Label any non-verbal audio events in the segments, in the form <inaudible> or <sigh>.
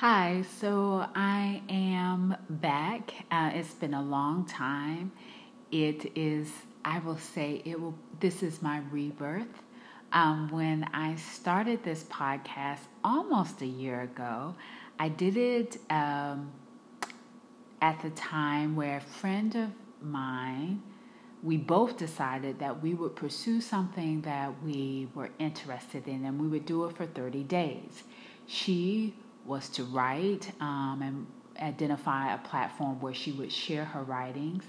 Hi, so I am back. Uh, it's been a long time. It is, I will say, it will. This is my rebirth. Um, when I started this podcast almost a year ago, I did it um, at the time where a friend of mine, we both decided that we would pursue something that we were interested in, and we would do it for 30 days. She was to write um, and identify a platform where she would share her writings.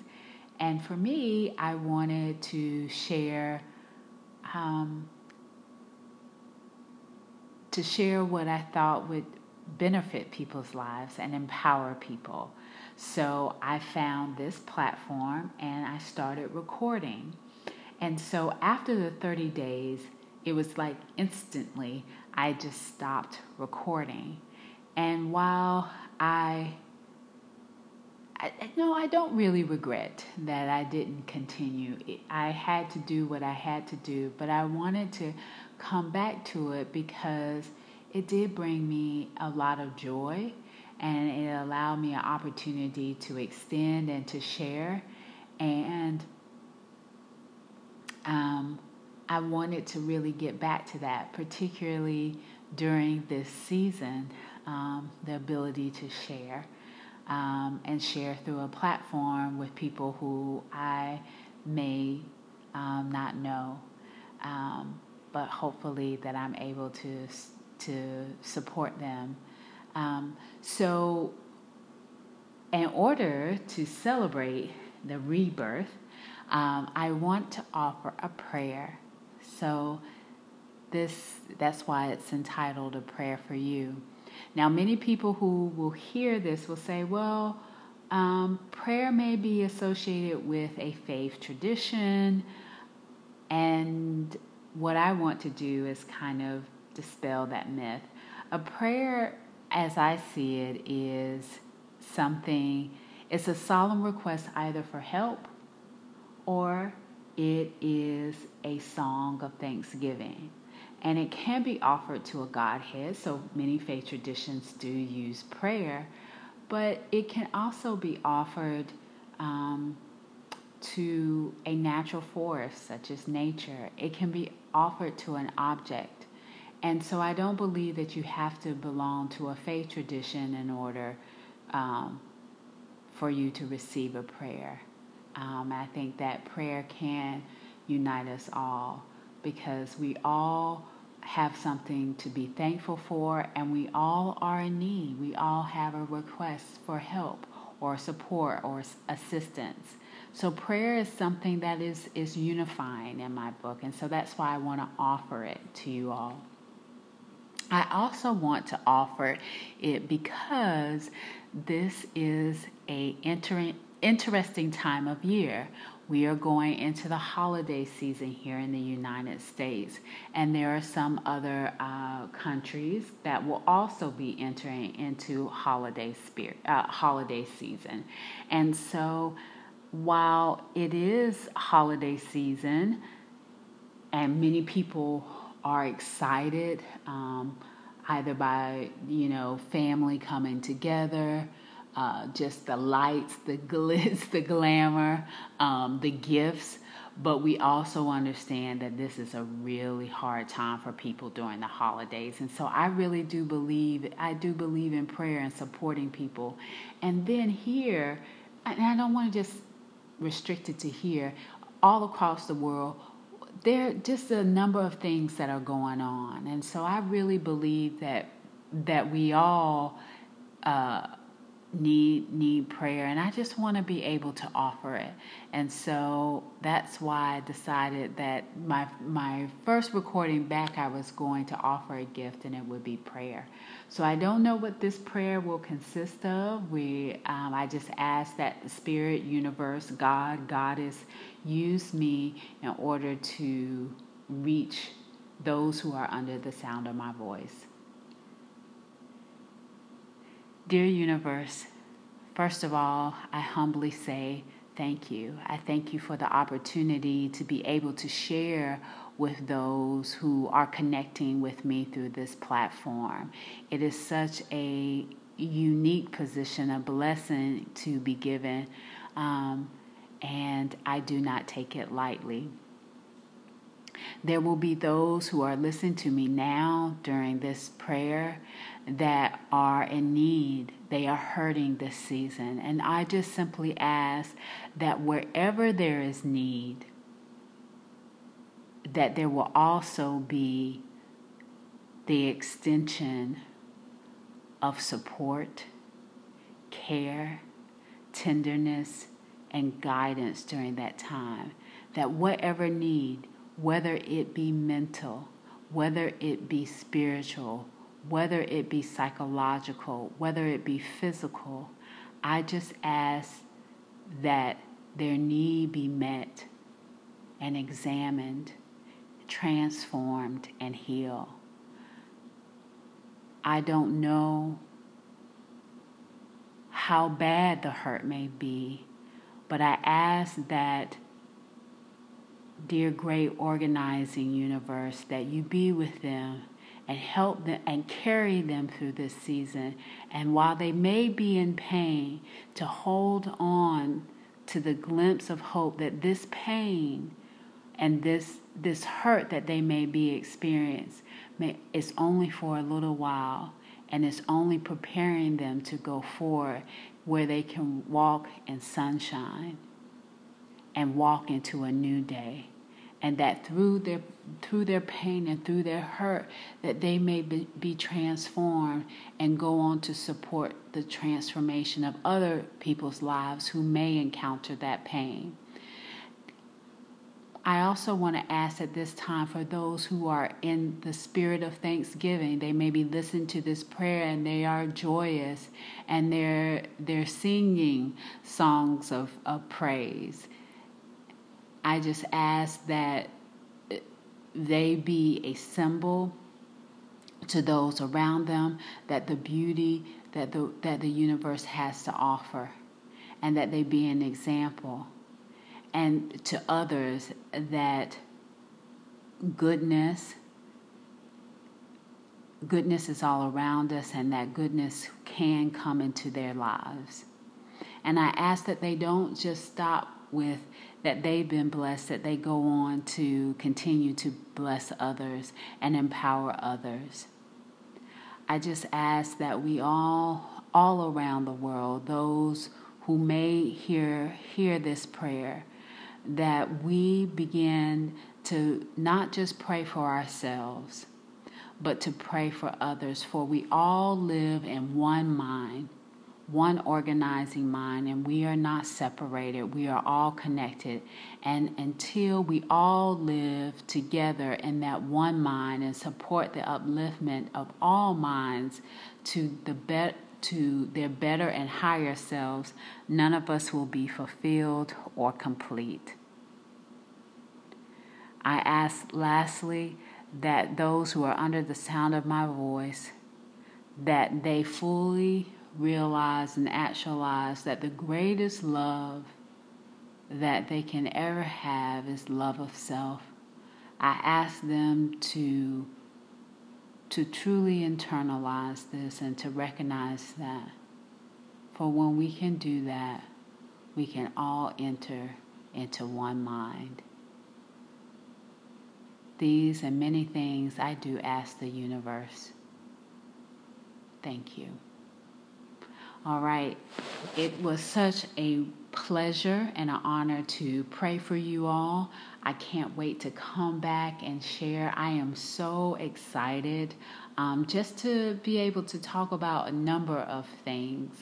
And for me, I wanted to share um, to share what I thought would benefit people's lives and empower people. So I found this platform and I started recording. And so after the 30 days, it was like instantly I just stopped recording. And while I, I no, I don't really regret that I didn't continue. I had to do what I had to do, but I wanted to come back to it because it did bring me a lot of joy and it allowed me an opportunity to extend and to share. And um, I wanted to really get back to that, particularly during this season um, the ability to share um, and share through a platform with people who I may um, not know, um, but hopefully that I'm able to to support them. Um, so, in order to celebrate the rebirth, um, I want to offer a prayer. So this that's why it's entitled a prayer for you now, many people who will hear this will say, well, um, prayer may be associated with a faith tradition. And what I want to do is kind of dispel that myth. A prayer, as I see it, is something, it's a solemn request either for help or it is a song of thanksgiving and it can be offered to a Godhead. So many faith traditions do use prayer, but it can also be offered um, to a natural force, such as nature. It can be offered to an object. And so I don't believe that you have to belong to a faith tradition in order um, for you to receive a prayer. Um, I think that prayer can unite us all because we all have something to be thankful for and we all are in need. We all have a request for help or support or assistance. So prayer is something that is is unifying in my book and so that's why I want to offer it to you all. I also want to offer it because this is a entering interesting time of year. We are going into the holiday season here in the United States, and there are some other uh, countries that will also be entering into holiday spirit, uh, holiday season. And so, while it is holiday season, and many people are excited, um, either by you know family coming together uh, just the lights, the glitz, <laughs> the glamour, um, the gifts. But we also understand that this is a really hard time for people during the holidays. And so I really do believe, I do believe in prayer and supporting people. And then here, and I don't want to just restrict it to here, all across the world, there are just a number of things that are going on. And so I really believe that that we all uh, need need prayer and I just want to be able to offer it. And so that's why I decided that my my first recording back I was going to offer a gift and it would be prayer. So I don't know what this prayer will consist of. We um, I just ask that the spirit, universe, God, Goddess use me in order to reach those who are under the sound of my voice. Dear universe, first of all, I humbly say thank you. I thank you for the opportunity to be able to share with those who are connecting with me through this platform. It is such a unique position, a blessing to be given, um, and I do not take it lightly. There will be those who are listening to me now during this prayer that are in need. They are hurting this season. And I just simply ask that wherever there is need, that there will also be the extension of support, care, tenderness, and guidance during that time. That whatever need, whether it be mental, whether it be spiritual, whether it be psychological, whether it be physical, I just ask that their need be met and examined, transformed, and healed. I don't know how bad the hurt may be, but I ask that dear great organizing universe, that you be with them and help them and carry them through this season. And while they may be in pain, to hold on to the glimpse of hope that this pain and this this hurt that they may be experiencing may, is only for a little while and it's only preparing them to go forward where they can walk in sunshine and walk into a new day and that through their through their pain and through their hurt that they may be, be, transformed and go on to support the transformation of other people's lives who may encounter that pain I also want to ask at this time for those who are in the spirit of thanksgiving. They may be listening to this prayer and they are joyous and they're they're singing songs of, of praise. I just ask that they be a symbol to those around them that the beauty that the that the universe has to offer and that they be an example and to others that goodness goodness is all around us and that goodness can come into their lives. And I ask that they don't just stop with that they've been blessed, that they go on to continue to bless others and empower others. I just ask that we all, all around the world, those who may hear, hear this prayer, that we begin to not just pray for ourselves, but to pray for others. For we all live in one mind, one organizing mind, and we are not separated. We are all connected. And until we all live together in that one mind and support the upliftment of all minds to the bet to their better and higher selves, none of us will be fulfilled or complete. I ask lastly that those who are under the sound of my voice that they fully realize and actualize that the greatest love that they can ever have is love of self. I ask them to to truly internalize this and to recognize that. For when we can do that, we can all enter into one mind. These and many things I do ask the universe. Thank you. All right. It was such a pleasure and an honor to pray for you all. I can't wait to come back and share. I am so excited um, just to be able to talk about a number of things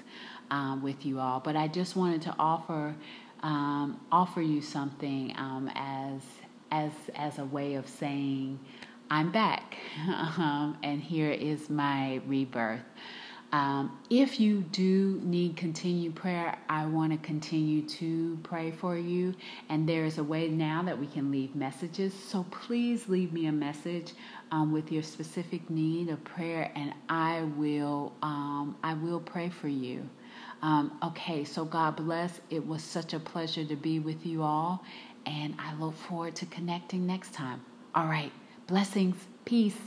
um, with you all. But I just wanted to offer um, offer you something um, as as as a way of saying I'm back, <laughs> um, and here is my rebirth. Um, if you do need continued prayer, I want to continue to pray for you. And there is a way now that we can leave messages. So please leave me a message um, with your specific need of prayer, and I will um, I will pray for you. Um, okay, so God bless. It was such a pleasure to be with you all, and I look forward to connecting next time. All right. Blessings. Peace.